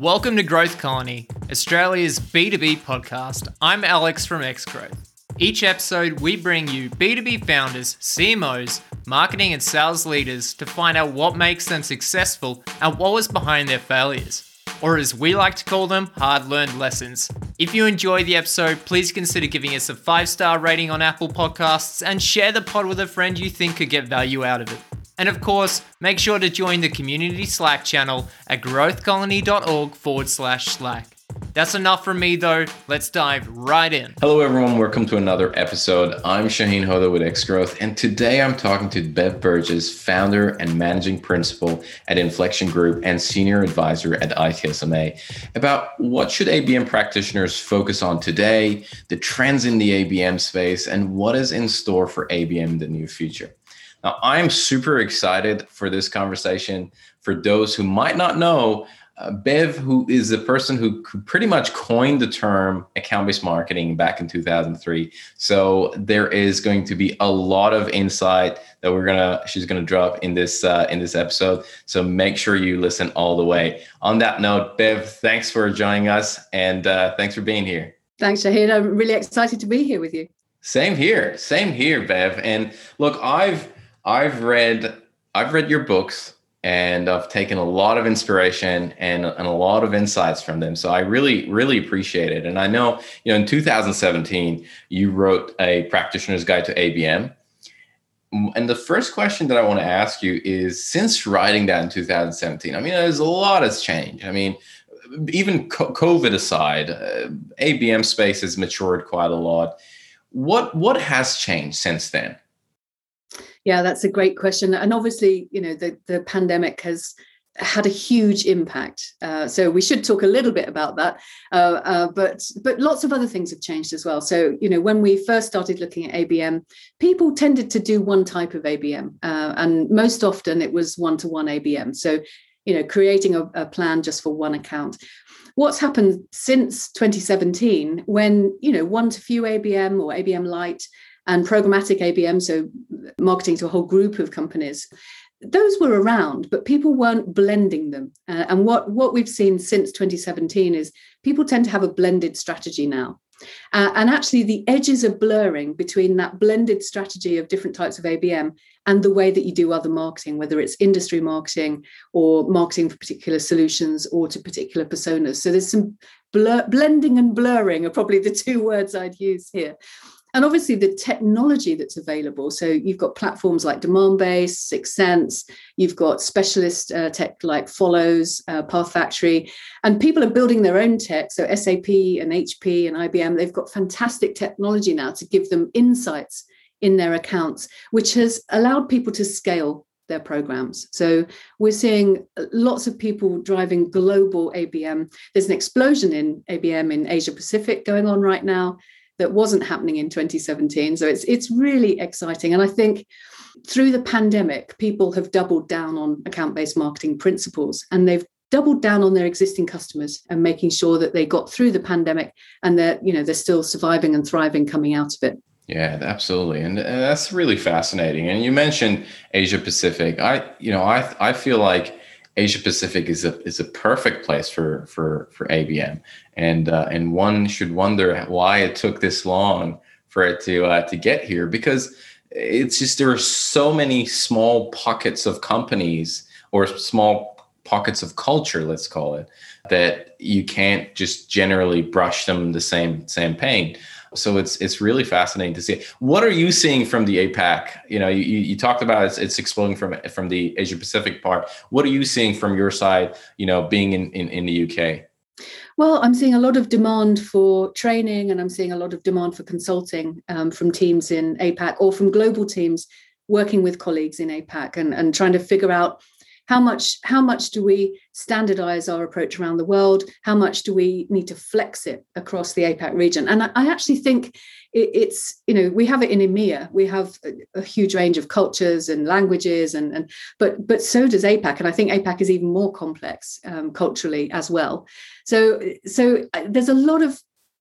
Welcome to Growth Colony, Australia's B2B podcast. I'm Alex from Xgrowth. Each episode, we bring you B2B founders, CMOs, marketing and sales leaders to find out what makes them successful and what was behind their failures. Or as we like to call them, hard learned lessons. If you enjoy the episode, please consider giving us a five star rating on Apple Podcasts and share the pod with a friend you think could get value out of it. And of course, make sure to join the community Slack channel at growthcolony.org forward slash Slack. That's enough from me though. Let's dive right in. Hello, everyone. Welcome to another episode. I'm Shahin Hoda with Xgrowth, and today I'm talking to Bev Burgess, founder and managing principal at Inflection Group and senior advisor at ITSMA, about what should ABM practitioners focus on today, the trends in the ABM space, and what is in store for ABM in the near future. Now, I'm super excited for this conversation. For those who might not know, uh, Bev, who is the person who pretty much coined the term account based marketing back in 2003. So there is going to be a lot of insight that we're gonna she's gonna drop in this uh, in this episode. So make sure you listen all the way. On that note, Bev, thanks for joining us and uh, thanks for being here. Thanks, Shahin. I'm really excited to be here with you. Same here, same here, Bev. And look, I've I've read I've read your books and I've taken a lot of inspiration and, and a lot of insights from them. So I really, really appreciate it. And I know, you know, in 2017, you wrote a practitioner's guide to ABM. And the first question that I want to ask you is since writing that in 2017, I mean, there's a lot has changed. I mean, even COVID aside, uh, ABM space has matured quite a lot. What what has changed since then? Yeah, that's a great question. And obviously, you know, the, the pandemic has had a huge impact. Uh, so we should talk a little bit about that. Uh, uh, but but lots of other things have changed as well. So you know, when we first started looking at ABM, people tended to do one type of ABM, uh, and most often it was one-to-one ABM. So you know, creating a, a plan just for one account what's happened since 2017 when you know one to few abm or abm light and programmatic ABM, so marketing to a whole group of companies. Those were around, but people weren't blending them. Uh, and what, what we've seen since 2017 is people tend to have a blended strategy now. Uh, and actually, the edges are blurring between that blended strategy of different types of ABM and the way that you do other marketing, whether it's industry marketing or marketing for particular solutions or to particular personas. So there's some blur, blending and blurring are probably the two words I'd use here and obviously the technology that's available. So you've got platforms like Demandbase, 6sense, you've got specialist uh, tech like Folloze, uh, PathFactory, and people are building their own tech. So SAP and HP and IBM, they've got fantastic technology now to give them insights in their accounts, which has allowed people to scale their programs. So we're seeing lots of people driving global ABM. There's an explosion in ABM in Asia Pacific going on right now that wasn't happening in 2017. So it's it's really exciting. And I think through the pandemic, people have doubled down on account-based marketing principles and they've doubled down on their existing customers and making sure that they got through the pandemic and they're, you know they're still surviving and thriving coming out of it. Yeah, absolutely, and, that's really fascinating. And you mentioned Asia Pacific. I, you know, I I feel like Asia Pacific is a is a perfect place for for for ABM, and uh, and one should wonder why it took this long for it to uh, to get here because it's just there are so many small pockets of companies or small pockets of culture, let's call it, that you can't just generally brush them the same same paint. So it's it's really fascinating to see. What are you seeing from the APAC? You know, you, you talked about it's, it's exploding from from the Asia Pacific part. What are you seeing from your side? You know, being in in, in the UK. Well, I'm seeing a lot of demand for training, and I'm seeing a lot of demand for consulting um, from teams in APAC or from global teams working with colleagues in APAC and, and trying to figure out how much how much do we standardize our approach around the world? How much do we need to flex it across the apac region? And i, I actually think it, it's you know we have it in emea we have a, a, huge range of cultures and languages and, and but but so does apac. And i think apac is even more complex um, culturally as well. So so uh, there's a lot of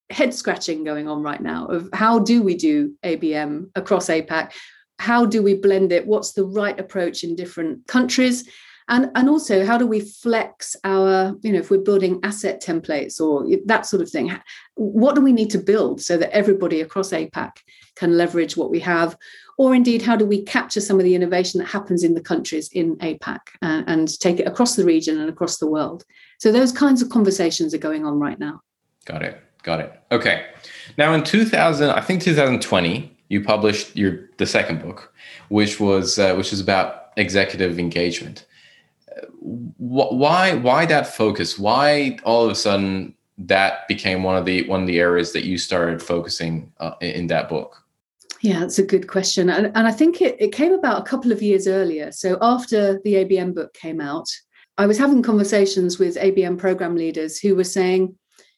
head scratching going on right now of how do we do abm across apac how do we blend it? What's the right approach in different countries and and also how do we flex our you know if we're building asset templates or that sort of thing what do we need to build so that everybody across apac can leverage what we have? Or indeed how do we capture some of the innovation that happens in the countries in apac and, uh, and take it across the region and across the world? So those kinds of conversations are going on right now. Got it. Got it. Okay. Now in 2000 i think 2020 you published your the second book which was uh, which is about executive engagement why why that focus? Why all of a sudden that became one of the one of the areas that you started focusing uh, in that book? Yeah, that's a good question. And, and I think it, it came about a couple of years earlier. So after the ABM book came out, I was having conversations with ABM program leaders who were saying,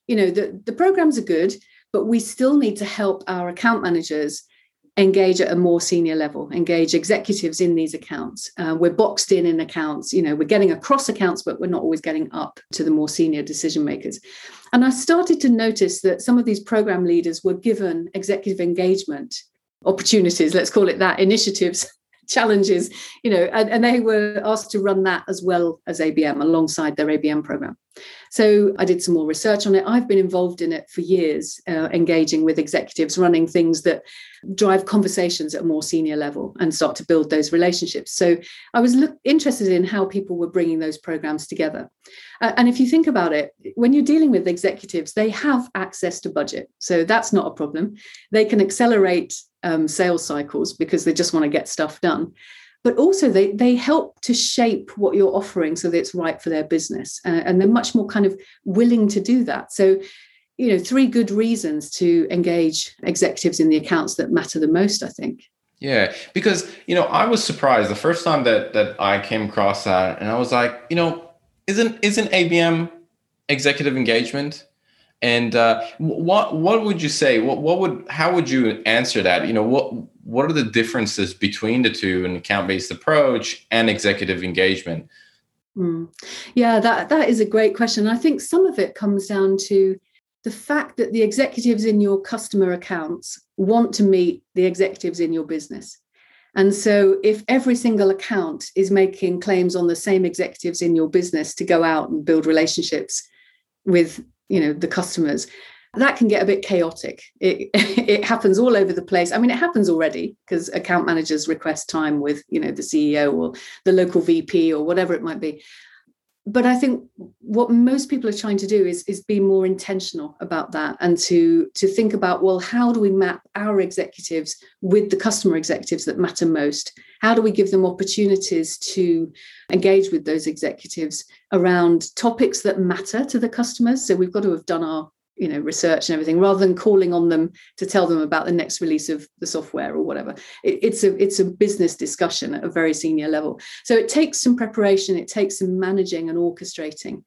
you know, the, the programs are good, but we still need to help our account managers engage at a more senior level, engage executives in these accounts. Uh, we're boxed in in accounts, you know, we're getting across accounts, but we're not always getting up to the more senior decision makers. And I started to notice that some of these program leaders were given executive engagement opportunities, let's call it that, initiatives challenges, you know, and, and, they were asked to run that as well as ABM alongside their ABM program. So I did some more research on it. I've been involved in it for years, uh, engaging with executives, running things that drive conversations at a more senior level and start to build those relationships. So I was look, interested in how people were bringing those programs together. Uh, and if you think about it, when you're dealing with executives, they have access to budget. So that's not a problem. They can accelerate um, sales cycles because they just want to get stuff done. But also they they help to shape what you're offering so that it's right for their business uh, and they're much more kind of willing to do that. So you know three good reasons to engage executives in the accounts that matter the most i think. Yeah because you know i was surprised the first time that that i came across that and i was like you know isn't isn't abm executive engagement and uh, what what would you say? What what would how would you answer that? You know what what are the differences between the two an account based approach and executive engagement? Mm. Yeah, that that is a great question. I think some of it comes down to the fact that the executives in your customer accounts want to meet the executives in your business. And so, if every single account is making claims on the same executives in your business to go out and build relationships with you know the customers that can get a bit chaotic. It, it happens all over the place. I mean it happens already because account managers request time with you know the ceo or the local vp or whatever it might be but I think what most people are trying to do is, is be more intentional about that and to, to think about, well, how do we map our executives with the customer executives that matter most? How do we give them opportunities to engage with those executives around topics that matter to the customers? So we've got to have done our you know research and everything rather than calling on them to tell them about the next release of the software or whatever. It, it's a it's a business discussion at a very senior level. So it takes some preparation it takes some managing and orchestrating.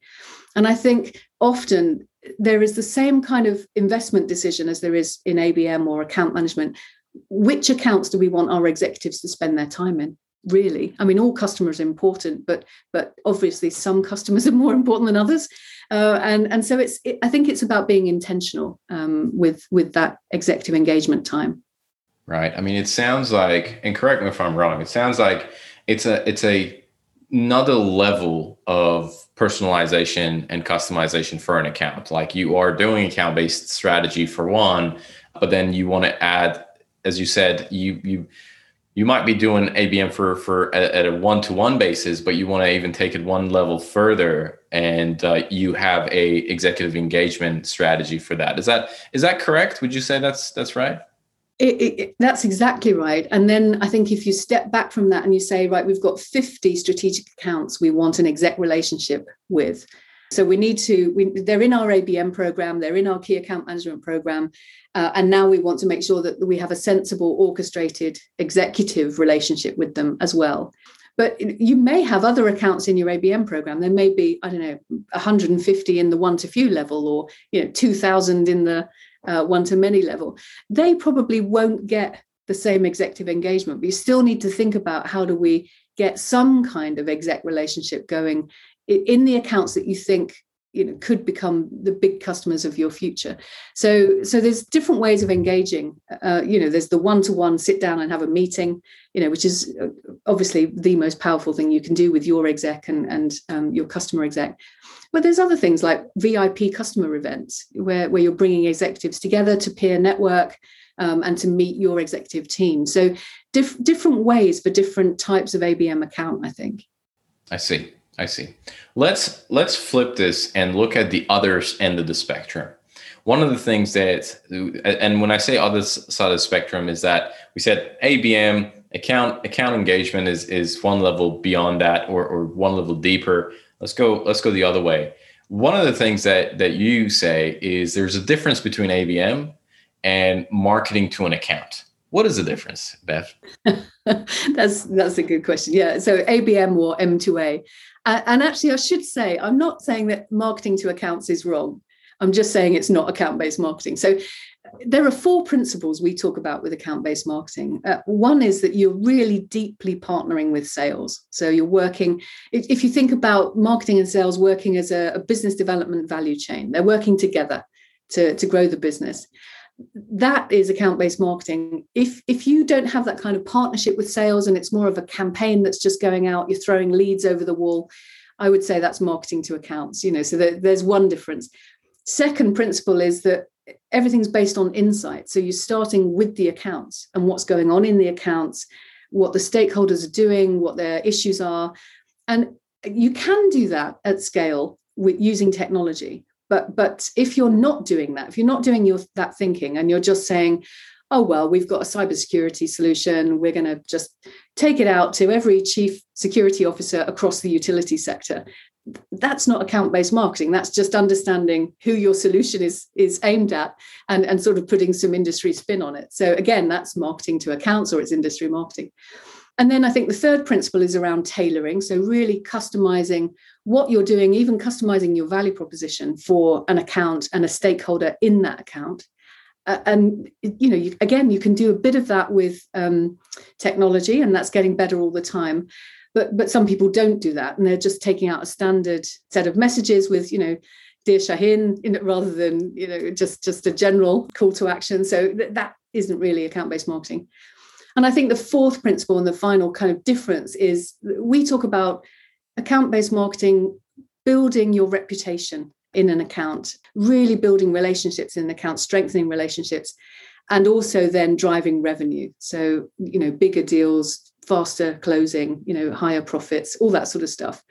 And i think often there is the same kind of investment decision as there is in abm or account management. Which accounts do we want our executives to spend their time in really i mean all customers are important but but obviously some customers are more important than others. Uh, and and so it's it, i think it's about being intentional um, with with that executive engagement time. Right. I mean it sounds like and correct me if i'm wrong it sounds like it's a it's a another level of personalization and customization for an account. Like you are doing account based strategy for one but then you want to add as you said you you you might be doing ABM for for at, a one to one basis, but you want to even take it one level further, and uh, you have a executive engagement strategy for that. Is that is that correct? Would you say that's that's right? It, it, that's exactly right. And then I think if you step back from that and you say, right, we've got 50 strategic accounts we want an exec relationship with. So we need to, we, they're in our ABM program, they're in our key account management program. Uh, and now we want to make sure that we have a sensible, orchestrated executive relationship with them as well. But you may have other accounts in your ABM program. There may be, I don't know, 150 in the one to few level or, you know, 2000 in the uh, one to many level. They probably won't get the same executive engagement, but you still need to think about how do we get some kind of exec relationship going in the accounts that you think you know could become the big customers of your future. So so there's different ways of engaging. Uh, you know there's the one-to-one sit down and have a meeting you know which is uh, obviously the most powerful thing you can do with your exec and and um, your customer exec. But there's other things like vip customer events where where you're bringing executives together to peer network um, and to meet your executive team. So diff- different ways for different types of abm account i think. I see I see. Let's let's flip this and look at the other end of the spectrum. One of the things that, and when I say other side of the spectrum, is that we said ABM account account engagement is is one level beyond that, or or one level deeper. Let's go let's go the other way. One of the things that that you say is there's a difference between ABM and marketing to an account. What is the difference, Bev? that's that's a good question. Yeah. So ABM or M2A. And actually, I should say, I'm not saying that marketing to accounts is wrong. I'm just saying it's not account based marketing. So there are four principles we talk about with account based marketing. Uh, one is that you're really deeply partnering with sales. So you're working, if, if you think about marketing and sales working as a, a business development value chain, they're working together to, to grow the business that is account based marketing. If if you don't have that kind of partnership with sales and it's more of a campaign that's just going out you're throwing leads over the wall i would say that's marketing to accounts you know so there, there's one difference. Second principle is that everything's based on insight. So you're starting with the accounts and what's going on in the accounts what the stakeholders are doing what their issues are. And you can do that at scale with using technology but but if you're not doing that if you're not doing your that thinking and you're just saying oh well we've got a cybersecurity solution. We're going to just take it out to every chief security officer across the utility sector that's not account based marketing. That's just understanding who your solution is is aimed at and and sort of putting some industry spin on it. So again that's marketing to accounts or it's industry marketing and then I think the third principle is around tailoring. So, really customizing what you're doing, even customizing your value proposition for an account and a stakeholder in that account. Uh, and you know, you, again, you can do a bit of that with um, technology, and that's getting better all the time. But but some people don't do that, and they're just taking out a standard set of messages with you know, dear Shahin, in it, rather than you know just just a general call to action. So th- that isn't really account based marketing. And I think the fourth principle and the final kind of difference is we talk about account based marketing, building your reputation in an account, really building relationships in an account, strengthening relationships, and also then driving revenue. So, you know, bigger deals, faster closing, you know, higher profits, all that sort of stuff.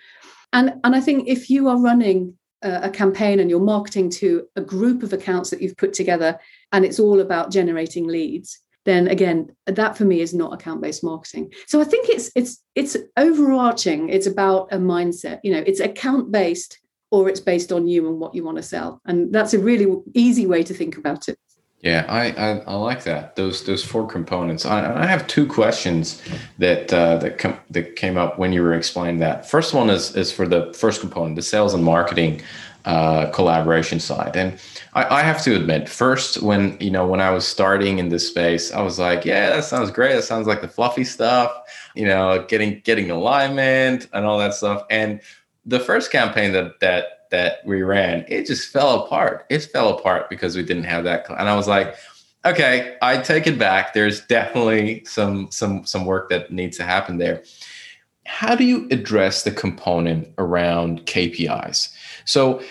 And, and I think if you are running a, a campaign and you're marketing to a group of accounts that you've put together and it's all about generating leads, then again that for me is not account based marketing. So i think it's it's it's overarching. It's about a mindset you know it's account based or it's based on you and what you want to sell. And that's a really easy way to think about it. Yeah i i, I like that. Those those four components. I, I have two questions that uh, that com- that came up when you were explaining that. First one is is for the first component the sales and marketing uh, collaboration side. And I, I, have to admit, first when you know when I was starting in this space, I was like, yeah, that sounds great. That sounds like the fluffy stuff, you know, getting getting alignment and all that stuff. And the first campaign that that that we ran, it just fell apart. It fell apart because we didn't have that. And I was like, okay, I take it back. There's definitely some some some work that needs to happen there. How do you address the component around KPIs? So,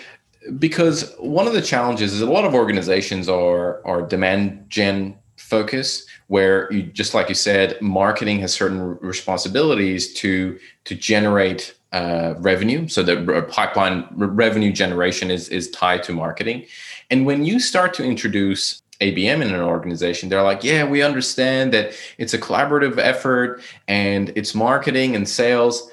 because one of the challenges is a lot of organizations are are demand gen focus where you just like you said marketing has certain responsibilities to to generate uh, revenue so the pipeline revenue generation is is tied to marketing and when you start to introduce ABM in an organization, they're like, yeah, we understand that it's a collaborative effort and it's marketing and sales.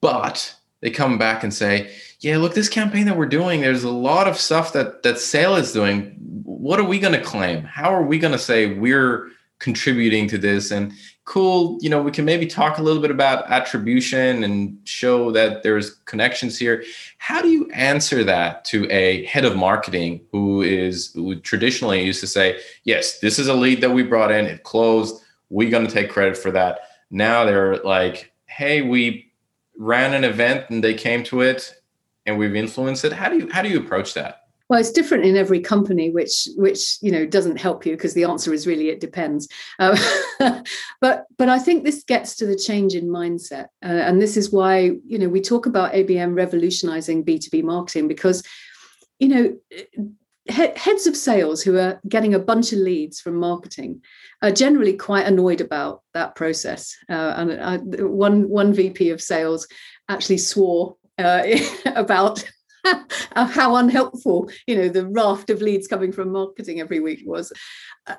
But they come back and say, yeah, look, this campaign that we're doing, there's a lot of stuff that that sale is doing. What are we going to claim? How are we going to say we're contributing to this? And cool, you know, we can maybe talk a little bit about attribution and show that there's connections here. How do you answer that to a head of marketing who is who traditionally used to say, yes, this is a lead that we brought in, it closed, we're going to take credit for that. Now they're like, hey, we ran an event and they came to it and we've influenced it. How do you how do you approach that? Well, it's different in every company, which which you know doesn't help you because the answer is really it depends. Um, but but I think this gets to the change in mindset, uh, and this is why you know we talk about ABM revolutionizing B two B marketing because you know heads of sales who are getting a bunch of leads from marketing are generally quite annoyed about that process. Uh, and I, one one VP of sales actually swore uh, about how unhelpful you know the raft of leads coming from marketing every week was.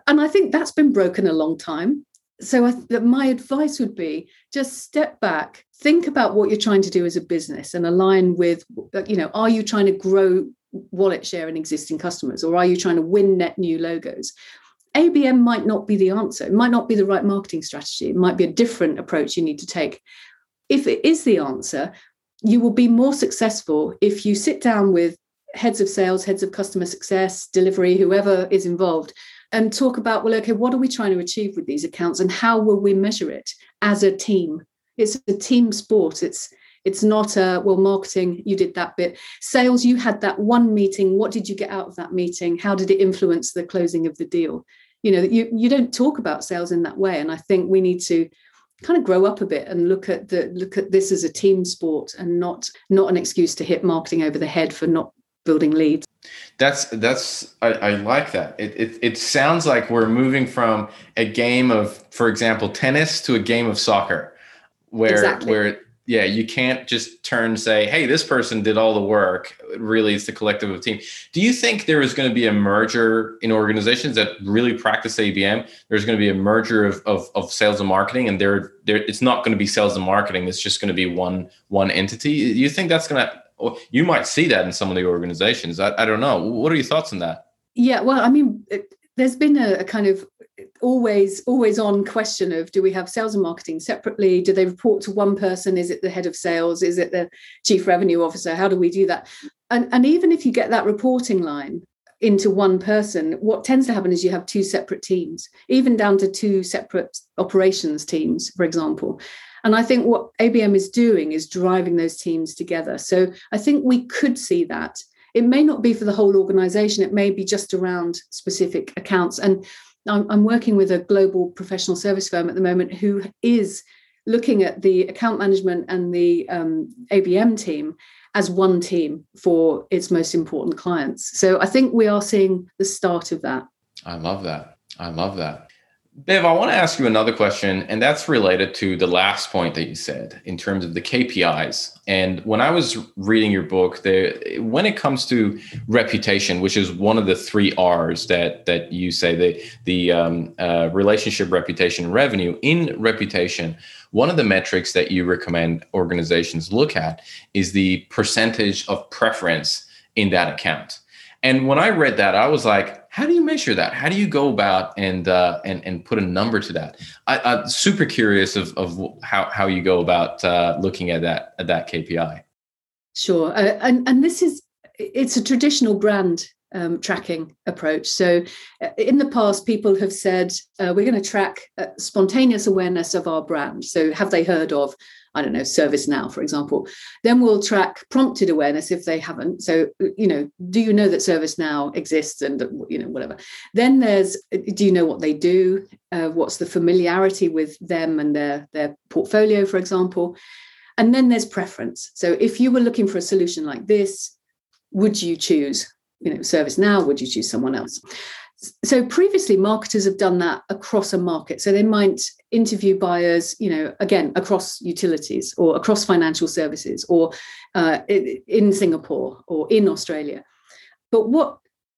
And i think that's been broken a long time. So I, my advice would be just step back think about what you're trying to do as a business and align with you know are you trying to grow wallet share in existing customers or are you trying to win net new logos? Abm might not be the answer. It might not be the right marketing strategy. It might be a different approach you need to take. If it is the answer you will be more successful if you sit down with heads of sales, heads of customer success, delivery, whoever is involved, and talk about, well, okay, what are we trying to achieve with these accounts and how will we measure it as a team? It's a team sport. It's it's not a well, marketing, you did that bit. Sales, you had that one meeting. What did you get out of that meeting? How did it influence the closing of the deal? You know, you, you don't talk about sales in that way. And I think we need to kind of grow up a bit and look at the look at this as a team sport and not not an excuse to hit marketing over the head for not building leads that's that's I, I, like that it, it it sounds like we're moving from a game of for example tennis to a game of soccer where exactly. where yeah, you can't just turn say, hey, this person did all the work. Really, it's the collective of team. Do you think there is going to be a merger in organizations that really practice ABM? There's going to be a merger of, of, of sales and marketing, and there, there, it's not going to be sales and marketing. It's just going to be one one entity. You think that's going to? You might see that in some of the organizations. I, I don't know. What are your thoughts on that? Yeah, well, I mean, it, there's been a, a kind of always always on question of do we have sales and marketing separately? Do they report to one person? Is it the head of sales? Is it the chief revenue officer? How do we do that? And and even if you get that reporting line into one person what tends to happen is you have two separate teams even down to two separate operations teams for example. And i think what abm is doing is driving those teams together. So i think we could see that. It may not be for the whole organization. It may be just around specific accounts. And I'm, working with a global professional service firm at the moment who is looking at the account management and the um, ABM team as one team for its most important clients. So I think we are seeing the start of that. I love that. I love that. Bev, I want to ask you another question, and that's related to the last point that you said in terms of the KPIs. And when I was reading your book, the, when it comes to reputation, which is one of the three R's that that you say, the the um, uh, relationship, reputation, revenue. In reputation, one of the metrics that you recommend organizations look at is the percentage of preference in that account. And when I read that, I was like, how do you measure that? How do you go about and uh, and and put a number to that? I, am super curious of, of how how you go about uh, looking at that at that KPI. Sure, uh, and and this is it's a traditional brand um, tracking approach. So, uh, in the past, people have said uh, we're going to track uh, spontaneous awareness of our brand. So, have they heard of I don't know, ServiceNow, for example. Then we'll track prompted awareness if they haven't. So, you know, do you know that ServiceNow exists and, you know, whatever. Then there's, do you know what they do? Uh, what's the familiarity with them and their, their portfolio, for example? And then there's preference. So if you were looking for a solution like this, would you choose, you know, ServiceNow? Would you choose someone else? So previously marketers have done that across a market. So they might interview buyers you know again across utilities or across financial services or uh, in singapore or in australia. But what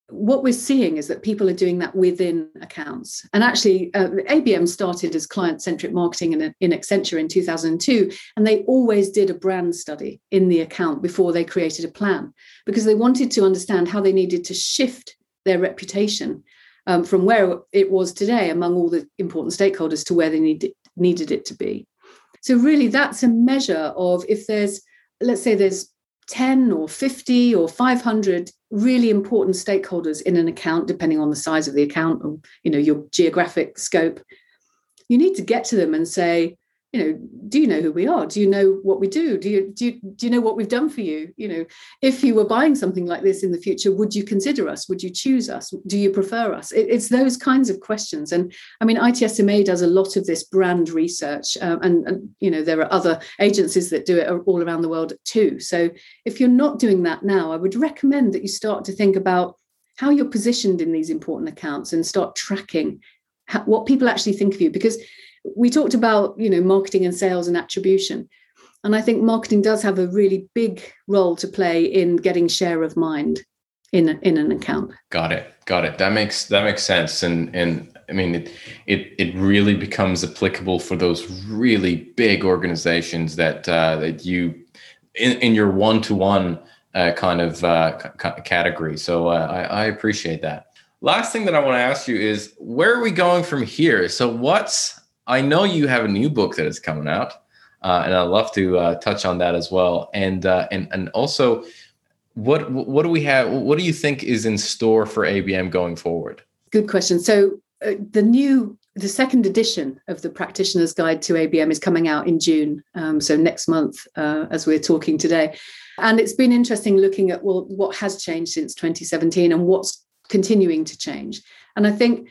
what we're seeing is that people are doing that within accounts. And actually uh, abm started as client-centric marketing in, in accenture in 2002 and they always did a brand study in the account before they created a plan because they wanted to understand how they needed to shift their reputation um, from where it was today among all the important stakeholders to where they needed needed it to be. So really, that's a measure of if there's, let's say, there's 10 or 50 or 500 really important stakeholders in an account depending on the size of the account or you know your geographic scope you need to get to them and say you know do you know who we are? Do you know what we do? Do you do you, do you know what we've done for you? You know if you were buying something like this in the future would you consider us? Would you choose us? Do you prefer us? It, it's those kinds of questions. And i mean itsma does a lot of this brand research um, and, and you know there are other agencies that do it all around the world too. So if you're not doing that now i would recommend that you start to think about how you're positioned in these important accounts and start tracking what people actually think of you. Because we talked about you know marketing and sales and attribution. And i think marketing does have a really big role to play in getting share of mind in in an account. Got it. Got it. That makes that makes sense. And and i mean it it it really becomes applicable for those really big organizations that uh, that you in, in your one-to-one uh, kind of uh, c- category. So uh, I, I appreciate that. Last thing that i want to ask you is where are we going from here? So what's I know you have a new book that is coming out, uh, and I'd love to uh, touch on that as well. And uh, and and also, what what do we have? What do you think is in store for ABM going forward? Good question. So uh, the new the second edition of the Practitioner's Guide to ABM is coming out in June. Um, so next month, uh, as we're talking today. And it's been interesting looking at well, what has changed since 2017 and what's continuing to change. And I think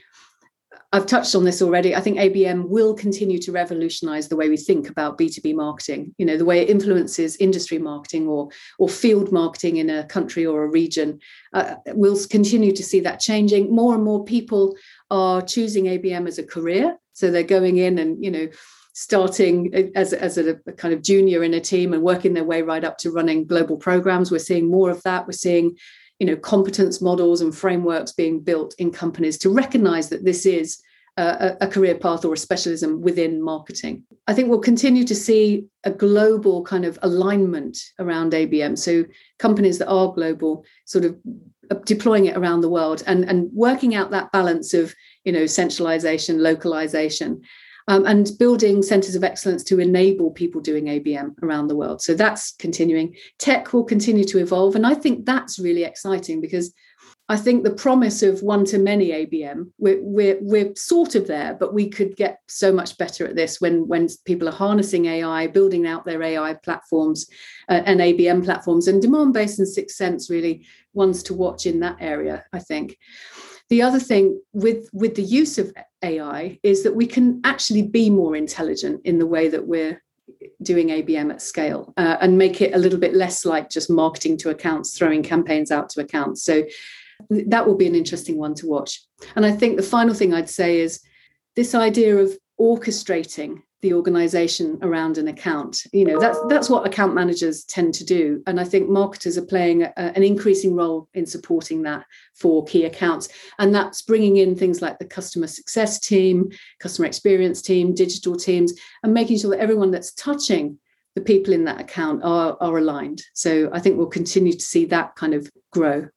I've touched on this already. I think ABM will continue to revolutionize the way we think about B2B marketing, you know, the way it influences industry marketing or, or field marketing in a country or a region. Uh, we'll continue to see that changing. More and more people are choosing ABM as a career. So they're going in and, you know, starting as, as a, a kind of junior in a team and working their way right up to running global programs. We're seeing more of that. We're seeing you know competence models and frameworks being built in companies to recognize that this is a, a, career path or a specialism within marketing. I think we'll continue to see a global kind of alignment around abm so companies that are global sort of deploying it around the world and and working out that balance of you know centralization localization um, and building centers of excellence to enable people doing ABM around the world. So that's continuing. Tech will continue to evolve. And I think that's really exciting because I think the promise of one to many ABM, we're, we're, we're sort of there, but we could get so much better at this when, when people are harnessing AI, building out their AI platforms uh, and ABM platforms. And Demandbase and 6sense really ones to watch in that area, I think. The other thing with, with the use of AI is that we can actually be more intelligent in the way that we're doing ABM at scale uh, and make it a little bit less like just marketing to accounts, throwing campaigns out to accounts. So that will be an interesting one to watch. And I think the final thing I'd say is this idea of orchestrating the organization around an account. You know that's that's what account managers tend to do. And i think marketers are playing a, an increasing role in supporting that for key accounts. And that's bringing in things like the customer success team customer experience team digital teams and making sure that everyone that's touching the people in that account are, are aligned. So i think we'll continue to see that kind of grow.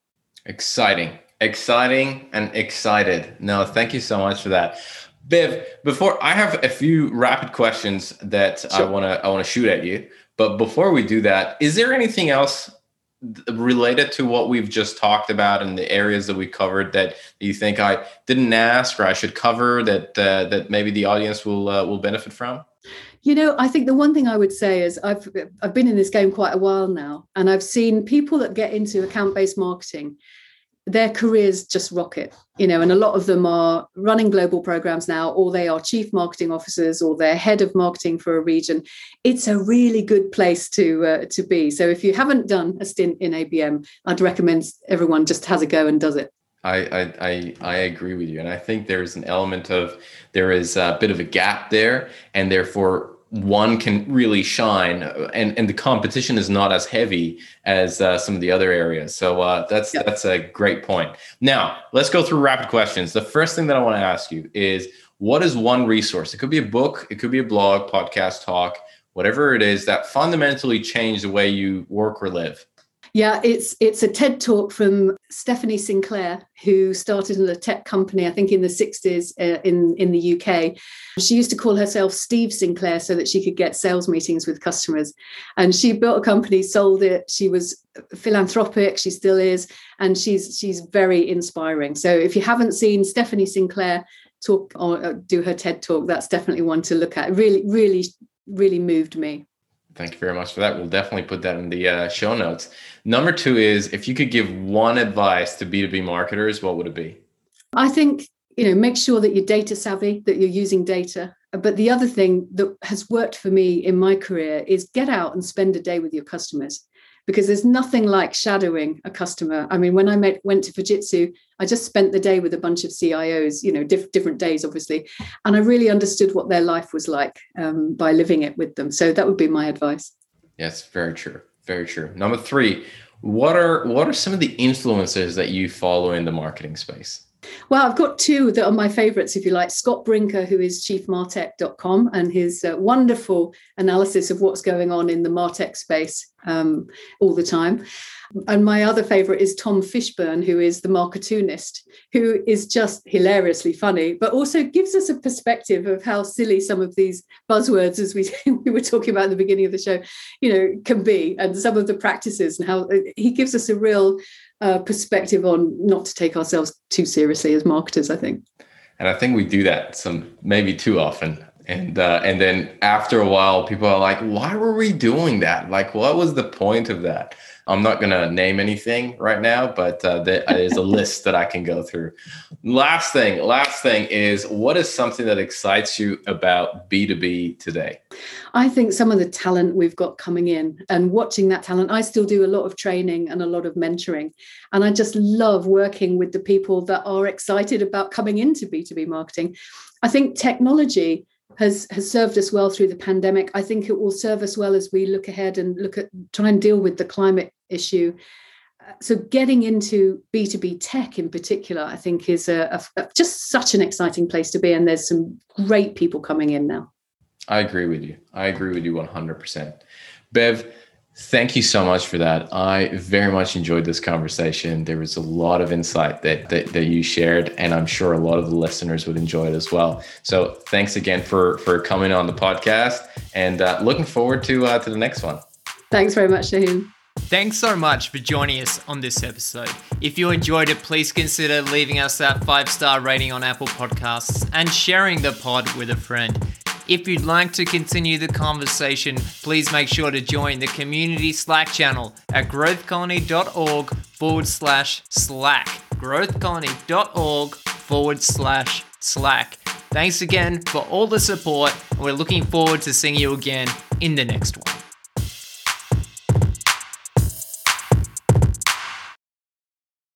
Exciting. Exciting and excited. No thank you so much for that Bev, before I have a few rapid questions that sure. I want to I want to shoot at you, but before we do that, is there anything else related to what we've just talked about and the areas that we covered that you think I didn't ask or I should cover that uh, that maybe the audience will uh, will benefit from? You know, I think the one thing I would say is I've I've been in this game quite a while now, and I've seen people that get into account based marketing their careers just rocket you know and a lot of them are running global programs now or they are chief marketing officers or they're head of marketing for a region. It's a really good place to uh, to be. So if you haven't done a stint in abm i'd recommend everyone just has a go and does it. I, I I agree with you, and I think there's an element of there is a bit of a gap there, and therefore one can really shine and and the competition is not as heavy as uh, some of the other areas. So uh, that's yep. that's a great point. Now let's go through rapid questions. The first thing that i want to ask you is what is one resource? It could be a book it could be a blog podcast talk whatever it is that fundamentally changed the way you work or live yeah, it's it's a TED talk from Stephanie Shirley, who started in a tech company, I think in the 60s uh, in, in the UK. She used to call herself Steve Shirley so that she could get sales meetings with customers. And she built a company, sold it. She was philanthropic, she still is, and she's she's very inspiring. So if you haven't seen Stephanie Shirley talk or uh, do her TED talk, that's definitely one to look at. Really, really really moved me. Thank you very much for that. We'll definitely put that in the uh, show notes. Number two is if you could give one advice to B2B marketers, what would it be? I think, you know, make sure that you're data savvy, that you're using data. But the other thing that has worked for me in my career is get out and spend a day with your customers because there's nothing like shadowing a customer. I mean, when I met, went to Fujitsu, I just spent the day with a bunch of CIOs, you know, diff- different days, obviously, and I really understood what their life was like um, by living it with them. So that would be my advice. Yes, very true, very true. Number three, what are what are some of the influencers that you follow in the marketing space? Well, I've got two that are my favorites, if you like. Scott Brinker, who is chief chiefmartec.com, and his uh, wonderful analysis of what's going on in the Martech space um, all the time. And my other favorite is Tom Fishburne, who is the Marketoonist, who is just hilariously funny, but also gives us a perspective of how silly some of these buzzwords, as we, we were talking about at the beginning of the show, you know, can be, and some of the practices, and how uh, he gives us a real uh, perspective on not to take ourselves too seriously as marketers. I think. And I think we do that some maybe too often. And uh, and then after a while, people are like, "Why were we doing that? Like, what was the point of that?" I'm not going to name anything right now, but uh, there is a list that I can go through. Last thing, last thing is what is something that excites you about B2B today? I think some of the talent we've got coming in and watching that talent. I still do a lot of training and a lot of mentoring. And I just love working with the people that are excited about coming into B2B marketing. I think technology has has served us well through the pandemic. I think it will serve us well as we look ahead and look at try and deal with the climate issue. Uh, so getting into B2B tech in particular, I think is a, a, just such an exciting place to be. And there's some great people coming in now. I agree with you. I agree with you 100%. Bev, Thank you so much for that. I very much enjoyed this conversation. There was a lot of insight that, that, that you shared, and I'm sure a lot of the listeners would enjoy it as well. So thanks again for for coming on the podcast, and uh, looking forward to uh, to the next one. Thanks very much, Shahin. Thanks so much for joining us on this episode. If you enjoyed it, please consider leaving us that five star rating on Apple Podcasts and sharing the pod with a friend. If you'd like to continue the conversation, please make sure to join the community Slack channel at growthcolony.org forward slash Slack. Growthcolony.org forward slash Slack. Thanks again for all the support, and we're looking forward to seeing you again in the next one.